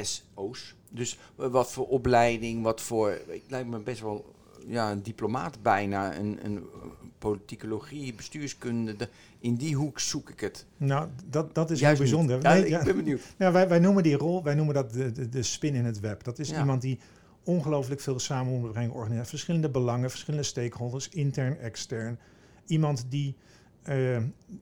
CSO's? Dus eh, wat voor opleiding, wat voor... Ik lijkt me best wel ja, een diplomaat bijna, een, een politicologie, bestuurskunde. de- in die hoek zoek ik het.
Nou, dat, dat is
Juist
heel bijzonder.
Ja,
Nee,
ik
ja.
ben benieuwd.
Wij, wij noemen die rol, wij noemen dat de, de, de spin in het web. Dat is
Ja.
iemand die ongelooflijk veel samen moet brengen, organiseren. Verschillende belangen, verschillende stakeholders, intern, extern. Iemand die eh,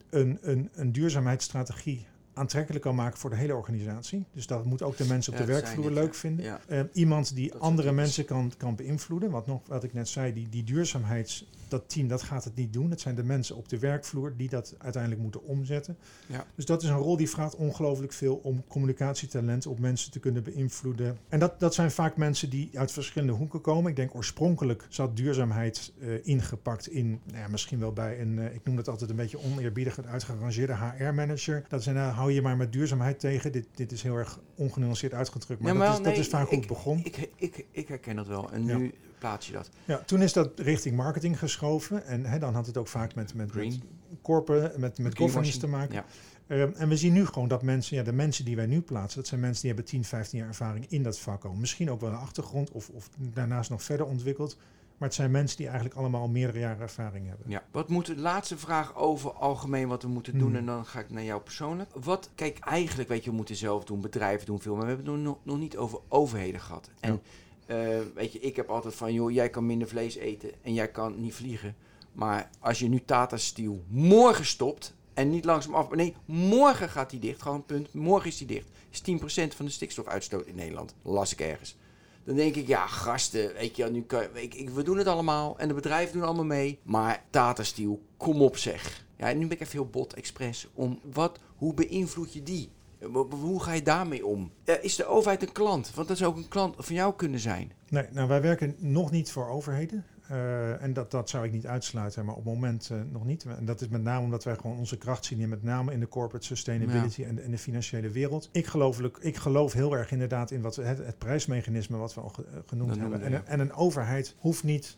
een, een, een duurzaamheidsstrategie aantrekkelijk kan maken voor de hele organisatie. Dus dat moet ook de mensen op de werkvloer leuk
ja.
vinden.
Ja.
Eh, iemand die
Dat
andere mensen kan, kan beïnvloeden. Wat, nog, wat ik net zei, die, die duurzaamheids... Dat team, dat gaat het niet doen. Het zijn de mensen op de werkvloer die dat uiteindelijk moeten omzetten.
Ja.
Dus dat is een rol die vraagt ongelooflijk veel om communicatietalent op mensen te kunnen beïnvloeden. En dat, dat zijn vaak mensen die uit verschillende hoeken komen. Ik denk oorspronkelijk zat duurzaamheid eh, ingepakt in, nou ja, misschien wel bij een, eh, ik noem dat altijd een beetje oneerbiedig, een uitgerangeerde HR-manager. Dat ze, nou, hou je maar met duurzaamheid tegen. Dit, dit is heel erg ongenuanceerd uitgedrukt, maar,
Ja,
dat, is, dat
nee,
is vaak
ik-
het begon.
Ik, ik, ik herken dat wel. En nu plaats je dat.
Ja, toen is dat richting marketing geschoven. En hè, dan had het ook vaak met, met,
Green.
met met, met te maken.
Ja.
Ehm, en we zien nu gewoon dat mensen, ja, de mensen die wij nu plaatsen, dat zijn mensen die hebben 10, 15 jaar ervaring in dat vak al. Misschien ook wel een achtergrond of, of daarnaast nog verder ontwikkeld. Maar het zijn mensen die eigenlijk allemaal al meerdere jaren ervaring hebben.
Ja. Wat moet de laatste vraag over algemeen wat we moeten doen
Hmm.
en dan ga ik naar jou persoonlijk. Wat, kijk, eigenlijk weet je, we moeten zelf doen, bedrijven doen veel, maar we hebben het nog, nog niet over overheden gehad. En eh, weet je, ik heb altijd van, joh, jij kan minder vlees eten en jij kan niet vliegen. Maar als je nu Tata Steel morgen stopt en niet langzaam af, nee, morgen gaat die dicht, gewoon punt, morgen is die dicht. Is 10% van de stikstofuitstoot in Nederland, las ik ergens. Dan denk ik, ja, gasten, weet je, nu kan, ik, we doen het allemaal en de bedrijven doen allemaal mee. Maar Tata Steel, kom op zeg. Ja, en nu ben ik even heel bot, expres. Om wat, hoe beïnvloed je die? Eh, Hoe ga je daarmee om? Eh, is de overheid een klant? Want dat zou ook een klant van jou kunnen zijn.
Nee, nou wij werken nog niet voor overheden. Eh, en dat, dat zou ik niet uitsluiten, maar op het moment nog niet. En dat is met name omdat wij gewoon onze kracht zien, in met name in de corporate sustainability en, en de financiële wereld. Ik geloof, ik geloof heel erg inderdaad in wat we, het, het prijsmechanisme wat we al ge- genoemd
Dat
hebben. En, en een overheid hoeft niet,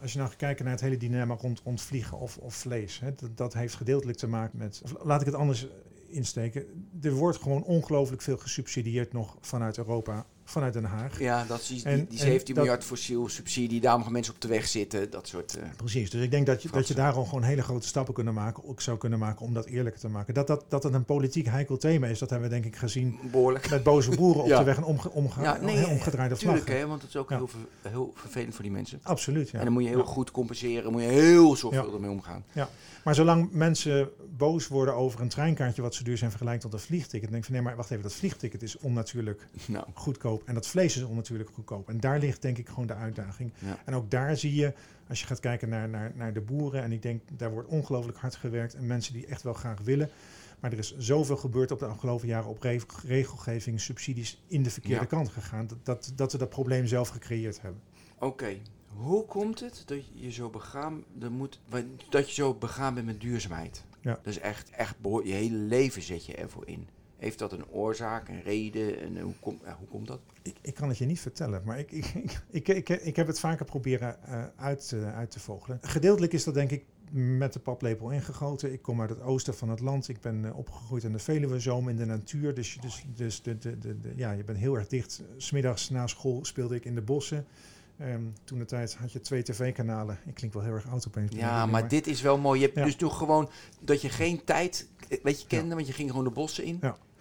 als je nou gaat kijken naar het hele dilemma rond, rond vliegen of, of vlees, hè, dat, dat heeft gedeeltelijk te maken met, of laat ik het anders insteken. Er wordt gewoon ongelooflijk veel gesubsidieerd nog vanuit Europa vanuit Den Haag.
Ja, dat is die,
En-
die
en
17
dat-
miljard fossiel subsidie, daarom gaan mensen op de weg zitten, dat soort... eh,
Precies, dus ik denk dat je, dat je daar al gewoon hele grote stappen kunnen maken, ook zou kunnen maken om dat eerlijker te maken. Dat, dat, dat het een politiek heikel thema is, dat hebben we denk ik gezien
behoorlijk.
met boze boeren op
Ja.
de weg en omge, omge,
Ja, nee,
omgedraaide
Tuurlijk,
vlaggen.
hè, want het is ook
Ja.
heel, ver- heel vervelend voor die mensen.
Absoluut, ja.
En dan moet je heel
Ja.
goed compenseren, moet je heel zorgvuldig mee omgaan.
Maar zolang mensen boos worden over een treinkaartje wat zo duur zijn vergelijkt tot een vliegticket, dan denk ik van nee, maar wacht even, dat vliegticket is onnatuurlijk
Nou,
goedkoop en dat vlees is onnatuurlijk goedkoop. En daar ligt denk ik gewoon de uitdaging.
Ja.
En ook daar zie je, als je gaat kijken naar, naar, naar de boeren, en ik denk daar wordt ongelooflijk hard gewerkt en mensen die echt wel graag willen. Maar er is zoveel gebeurd op de afgelopen jaren op re- regelgeving, subsidies in de verkeerde
Ja.
kant gegaan. Dat, dat, dat we dat probleem zelf gecreëerd hebben.
oké. Hoe komt het dat je zo begaan, dat moet, dat je zo begaan bent met duurzaamheid?
Ja.
Dat is echt, echt je hele leven zet je ervoor in. Heeft dat een oorzaak, een reden en eh, hoe, komt ja, hoe komt dat?
Ik, ik kan het je niet vertellen, maar ik, ik, ik, ik, heb het vaker proberen eh, uit, eh, uit te vogelen. Gedeeltelijk is dat denk ik met de paplepel ingegoten. Ik kom uit het oosten van het land. Ik ben eh, opgegroeid in de Veluwezoom in de natuur. Dus, je- dus, dus de, de, de, de- ja, je bent heel erg dicht. Smiddags na school speelde ik in de bossen. Ehm, toen de tijd had je twee tv-kanalen. Ik klink wel heel erg oud opeens.
Ja, maar dit is wel mooi. Je hebt
Ja.
dus toch gewoon dat je geen tijd, eh, weet je, kende, want je ging gewoon de bossen in.
Ja.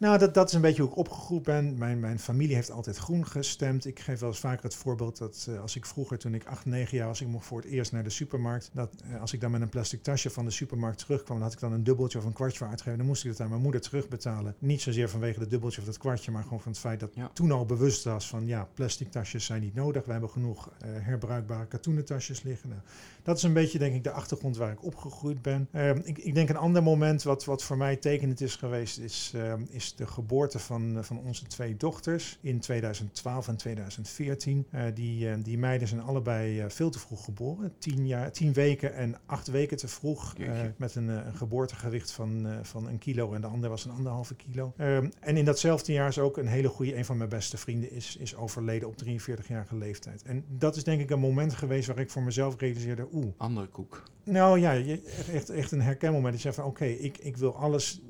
Nou, dat, dat is een beetje hoe ik opgegroeid ben. Mijn, mijn familie heeft altijd groen gestemd. Ik geef wel eens vaker het voorbeeld dat eh, als ik vroeger, toen ik 8, 9 jaar was, ik mocht voor het eerst naar de supermarkt. Dat eh, als ik dan met een plastic tasje van de supermarkt terugkwam, dan had ik dan een dubbeltje of een kwartje voor uitgegeven. Dan moest ik het aan mijn moeder terugbetalen. Niet zozeer vanwege dat dubbeltje of dat kwartje, maar gewoon van het feit dat
Ja.
toen al bewust was van ja, plastic tasjes zijn niet nodig. We hebben genoeg eh, herbruikbare katoenen tasjes liggen. Nou, dat is een beetje, denk ik, de achtergrond waar ik opgegroeid ben. Ehm, ik, ik denk een ander moment wat, wat voor mij tekenend is geweest, is, ehm, de geboorte van, eh, van onze twee dochters in 2012 en 2014. Eh, die, eh, die meiden zijn allebei veel te vroeg geboren. Tien, jaar, tien weken en acht weken te vroeg. met een, een geboortegewicht van, van een kilo en de andere was een anderhalve kilo. Ehm, en in datzelfde jaar is ook een hele goede, een van mijn beste vrienden is, is overleden op 43-jarige leeftijd. En dat is denk ik een moment geweest waar ik voor mezelf realiseerde, oeh,
Andere koek.
nou ja, echt, echt een herkenmoment. Dat je zegt van oké, ik, ik wil alles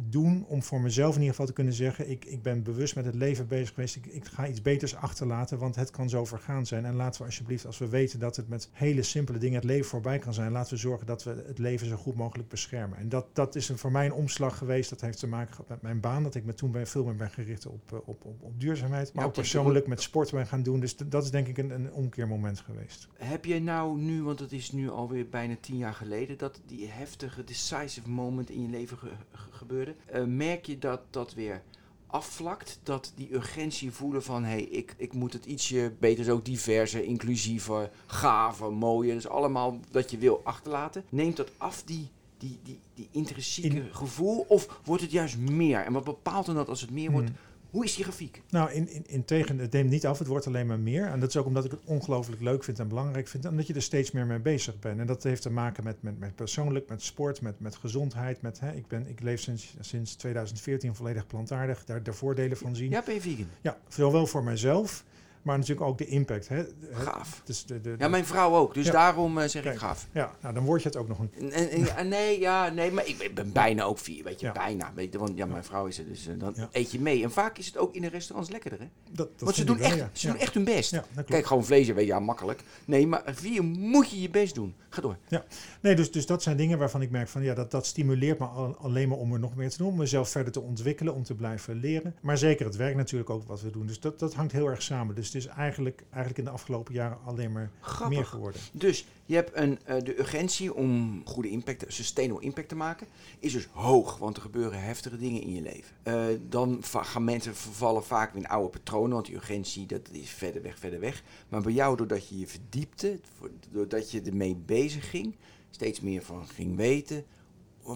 doen om voor mezelf in ieder geval te kunnen zeggen... ik, ik ben bewust met het leven bezig geweest, ik, ik ga iets beters achterlaten... want het kan zo vergaan zijn. En laten we alsjeblieft, als we weten dat het met hele simpele dingen... het leven voorbij kan zijn, laten we zorgen dat we het leven zo goed mogelijk beschermen. En dat, dat is een, voor mij een omslag geweest. Dat heeft te maken gehad met mijn baan, dat ik me toen veel meer ben gericht op, eh, op, op, op duurzaamheid. Maar
Ja,
ook persoonlijk met sport ben gaan doen. Dus dat is denk ik een, een omkeermoment geweest.
Heb je nou nu, want het is nu alweer bijna tien jaar geleden, dat die heftige decisive moment in je leven ge- ge- gebeurde. Eh, merk je dat dat weer afvlakt? Dat die urgentie voelen van, hé, hey, ik, ik moet het ietsje beter, zo diverser, inclusiever, gaver, mooier. Dus allemaal wat je wil achterlaten. Neemt dat af, die, die, die, die intrinsieke
In-
gevoel? Of wordt het juist meer? En wat bepaalt dan dat als het meer wordt? Hoe is die grafiek?
Nou, in, in, in tegen, het neemt niet af, het wordt alleen maar meer. En dat is ook omdat ik het ongelooflijk leuk vind en belangrijk vind. En dat je er steeds meer mee bezig bent. En dat heeft te maken met, met, met persoonlijk, met sport, met, met gezondheid. Met, hè, ik, ben, ik leef sinds, sinds 2014 volledig plantaardig, daar de voordelen van zien.
Ja, ben je vegan?
Ja, zowel voor mijzelf, maar natuurlijk ook de impact. Hè.
Gaaf.
Dus de, de,
Ja, mijn vrouw ook. Dus
Ja.
daarom eh, zeg ik gaaf.
ja, nou dan word je het ook nog een
En, ja, nee, ja, nee, maar ik ben- bijna ook vier, weet je,
Ja.
bijna. Weet je, want ja, mijn vrouw is er, dus eh, dan
Ja.
eet je mee. En vaak is het ook in de restaurants lekkerder, hè?
Dat, dat
want ze, doen
wel,
echt,
ja.
ze
Ja.
doen echt hun best.
Ja.
Kijk, gewoon vlees, weet je, ja, makkelijk. Nee, maar vier moet je je best doen. Ga door.
Nee, dus, dus dat zijn dingen waarvan ik merk van ja, dat, dat stimuleert me al- alleen maar om er nog meer te doen, om mezelf verder te ontwikkelen, om te blijven leren. Maar zeker het werk natuurlijk ook wat we doen. Dus dat, dat hangt heel erg samen. Dus het is eigenlijk, eigenlijk in de afgelopen jaren alleen maar meer geworden.
Dus je hebt een, eh, de urgentie om goede impact, sustainable impact te maken, is dus hoog, want er gebeuren heftige dingen in je leven. Eh, dan gaan mensen vervallen vaak in oude patronen, want die urgentie dat is verder weg, verder weg. Maar bij jou, doordat je je verdiepte, doordat je ermee bezig ging, steeds meer van ging weten,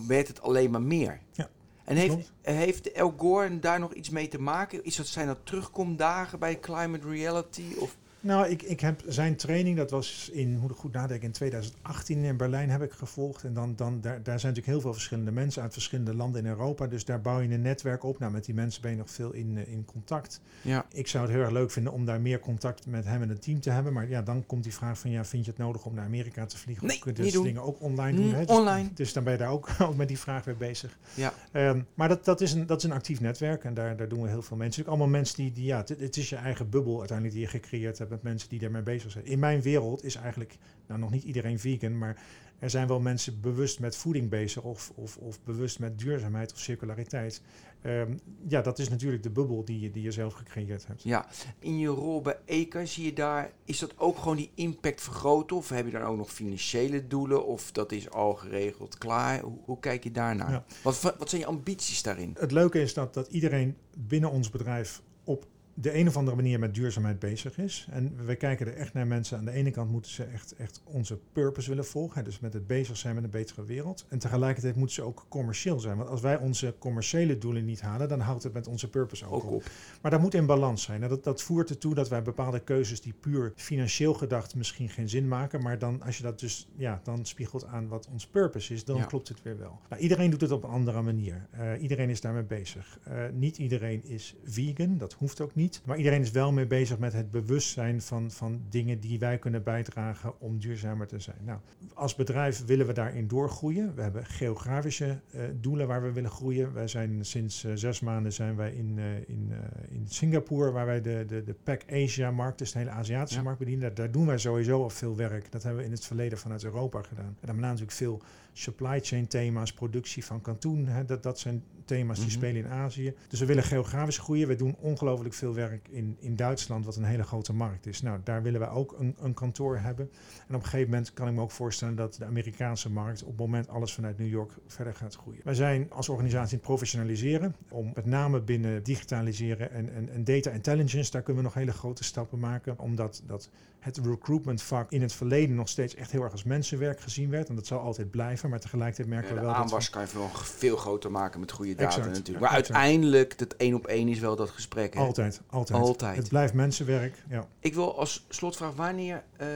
werd het alleen maar meer.
Ja,
En heeft, heeft El Gore daar nog iets mee te maken? Is dat, zijn dat terugkomdagen bij Climate Reality? Of
Nou, ik, ik heb zijn training, dat was in, moet ik goed nadenken, in 2018 in Berlijn heb ik gevolgd. En dan, dan, daar, daar zijn natuurlijk heel veel verschillende mensen uit verschillende landen in Europa. Dus daar bouw je een netwerk op. Nou, met die mensen ben je nog veel in, eh, in contact.
Ja.
Ik zou het heel erg leuk vinden om daar meer contact met hem en het team te hebben. Maar ja, dan komt die vraag van, ja, vind je het nodig om naar Amerika te vliegen?
Nee,
of kun je
doen.
dingen ook online doen?
Mm,
hè? Dus-
online.
Dus dan ben je daar ook al met die vraag weer bezig.
Ja.
Ehm, maar dat, dat, is een, dat is een actief netwerk en daar, daar doen we heel veel mensen. Ook allemaal mensen die, die ja, het, het is je eigen bubbel uiteindelijk die je gecreëerd hebt met mensen die daarmee bezig zijn. In mijn wereld is eigenlijk, nou nog niet iedereen vegan, maar er zijn wel mensen bewust met voeding bezig of, of, of bewust met duurzaamheid of circulariteit. Ehm, ja, dat is natuurlijk de bubbel die je, die je zelf gecreëerd hebt.
Ja, in je rol bij EKA zie je daar, is dat ook gewoon die impact vergroten? Of heb je dan ook nog financiële doelen? Of dat is al geregeld klaar? Hoe, hoe kijk je daarnaar?
Ja.
Wat, wat zijn je ambities daarin?
Het leuke is dat, dat iedereen binnen ons bedrijf op de een of andere manier met duurzaamheid bezig is. En we kijken er echt naar mensen. Aan de ene kant moeten ze echt, echt onze purpose willen volgen. hè, Dus met het bezig zijn met een betere wereld. En tegelijkertijd moeten ze ook commercieel zijn. Want als wij onze commerciële doelen niet halen, dan houdt het met onze purpose ook,
Ook
op.
op.
Maar dat moet in balans zijn. Dat, dat voert ertoe dat wij bepaalde keuzes die puur financieel gedacht misschien geen zin maken. Maar dan als je dat dus ja, dan spiegelt aan wat ons purpose is, dan
Ja.
klopt het weer wel. Nou, iedereen doet het op een andere manier. Eh, iedereen is daarmee bezig. Eh, niet iedereen is vegan, dat hoeft ook niet. Maar iedereen is wel mee bezig met het bewustzijn van, van dingen die wij kunnen bijdragen om duurzamer te zijn. Nou, als bedrijf willen we daarin doorgroeien. We hebben geografische eh, doelen waar we willen groeien. Wij zijn sinds eh, zes maanden zijn wij in, eh, in, in Singapore, waar wij de, de, de PAC Asia-markt, dus de hele Aziatische
Ja.
markt bedienen. Daar, daar doen wij sowieso al veel werk. Dat hebben we in het verleden vanuit Europa gedaan. En dan natuurlijk veel supply chain thema's, productie van kantoen. Hè, dat, dat zijn thema's die
Mhm.
spelen in Azië. Dus we willen geografisch groeien. We doen ongelooflijk veel werk in, in Duitsland, wat een hele grote markt is. Nou, daar willen we ook een, een kantoor hebben. En op een gegeven moment kan ik me ook voorstellen dat de Amerikaanse markt op het moment alles vanuit New York verder gaat groeien. Wij zijn als organisatie in het professionaliseren, om met name binnen digitaliseren en, en, en data intelligence, daar kunnen we nog hele grote stappen maken, omdat dat het recruitment vak in het verleden nog steeds echt heel erg als mensenwerk gezien werd. En dat zal altijd blijven, maar tegelijkertijd merken
Ja,
we
de
wel dat we-
aanwas kan je veel, veel groter maken met goede data
Exact,
natuurlijk. Maar
exact.
uiteindelijk, dat één op één is wel dat gesprek. Hè?
Altijd, altijd.
Altijd.
Het blijft mensenwerk. Ja.
Ik wil als slotvraag, wanneer, ehm,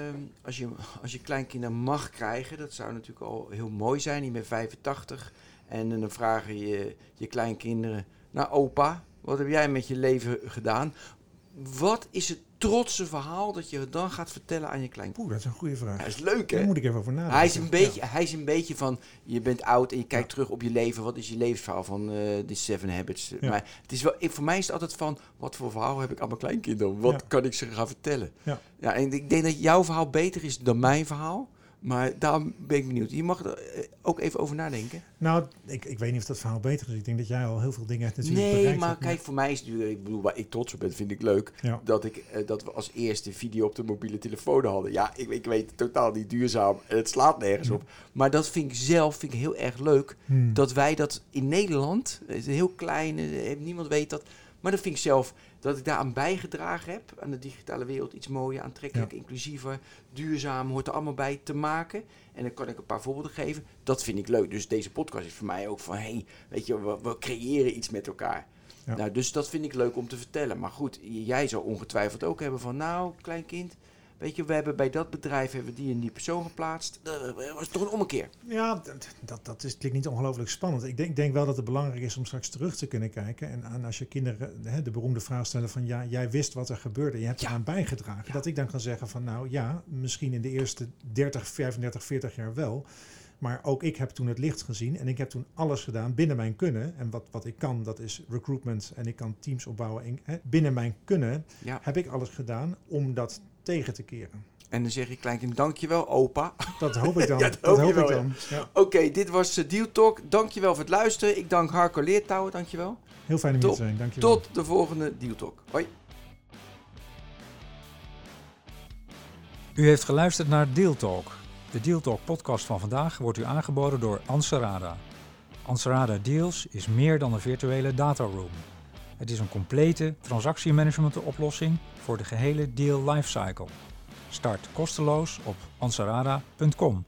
als, je, als je kleinkinderen mag krijgen, dat zou natuurlijk al heel mooi zijn. Je bent 85 en dan vragen je je kleinkinderen, nou opa, wat heb jij met je leven gedaan? Wat is het trotse verhaal dat je dan gaat vertellen aan je kleinkinderen?
Poeh, dat is een goede vraag.
Dat is leuk
Daar
hè?
moet ik even over nadenken.
Hij is, een beetje,
Ja.
hij is een beetje van, je bent oud en je kijkt
Ja.
terug op je leven. Wat is je levensverhaal van die Seven Habits?
Ja.
Maar het is wel, ik, voor mij is het altijd van, wat voor verhaal heb ik aan mijn kleinkinderen? Wat kan ik ze gaan vertellen?
Ja.
ja, en ik denk dat jouw verhaal beter is dan mijn verhaal. Maar daarom ben ik benieuwd. Je mag er eh, ook even over nadenken.
Nou, ik, ik weet niet of dat verhaal beter is. Ik denk dat jij al heel veel dingen natuurlijk
nee,
bereikt
maar
hebt,
kijk, voor mij is het ik bedoel, waar ik trots op ben, vind ik leuk.
Ja.
Dat, ik, eh, dat we als eerste video op de mobiele telefoon hadden. Ja, ik, ik weet totaal niet duurzaam. Het slaat nergens op. Maar dat vind ik zelf vind ik heel erg leuk.
Hmm.
dat wij dat in Nederland, het is een heel klein, eh, niemand weet dat, maar dat vind ik zelf dat ik daaraan bijgedragen heb, aan de digitale wereld iets mooier, aantrekkelijker, inclusiever, duurzaam, hoort er allemaal bij te maken. En dan kan ik een paar voorbeelden geven. Dat vind ik leuk. Dus deze podcast is voor mij ook van, hé, hey, weet je, we, we creëren iets met elkaar.
Ja.
Nou, dus dat vind ik leuk om te vertellen. Maar goed, jij zou ongetwijfeld ook hebben van, nou, klein kind, weet je, we hebben bij dat bedrijf hebben die en die persoon geplaatst. Dat was toch een ommekeer.
Ja, dat, dat, dat is, klinkt niet ongelooflijk spannend. Ik denk, denk wel dat het belangrijk is om straks terug te kunnen kijken. En aan als je kinderen hè, de beroemde vraag stellen van... ja, jij wist wat er gebeurde, je hebt
Ja.
eraan bijgedragen.
Ja.
Dat ik dan kan zeggen van nou ja, misschien in de eerste 30, 35, 40 jaar wel... Maar ook ik heb toen het licht gezien en ik heb toen alles gedaan binnen mijn kunnen. En wat, wat ik kan, dat is recruitment en ik kan teams opbouwen. En, hè, binnen mijn kunnen
Ja.
heb ik alles gedaan om dat tegen te keren.
En dan zeg je kleinkind, dankjewel opa.
Dat hoop ik dan.
Ja, dat
dat
hoop
ik dan. Ja.
Oké, dit was eh, Deal Talk. Dankjewel voor het luisteren. Ik dank Harco Leertouwen, dankjewel.
Heel fijn om hier te zijn. Dankjewel.
Tot de volgende Deal Talk. Hoi.
U heeft geluisterd naar Deal Talk. De Deal Talk podcast van vandaag wordt u aangeboden door Anserada. Anserada Deals is meer dan een virtuele dataroom. Het is een complete transactiemanagement oplossing voor de gehele deal lifecycle. Start kosteloos op ansarada.com.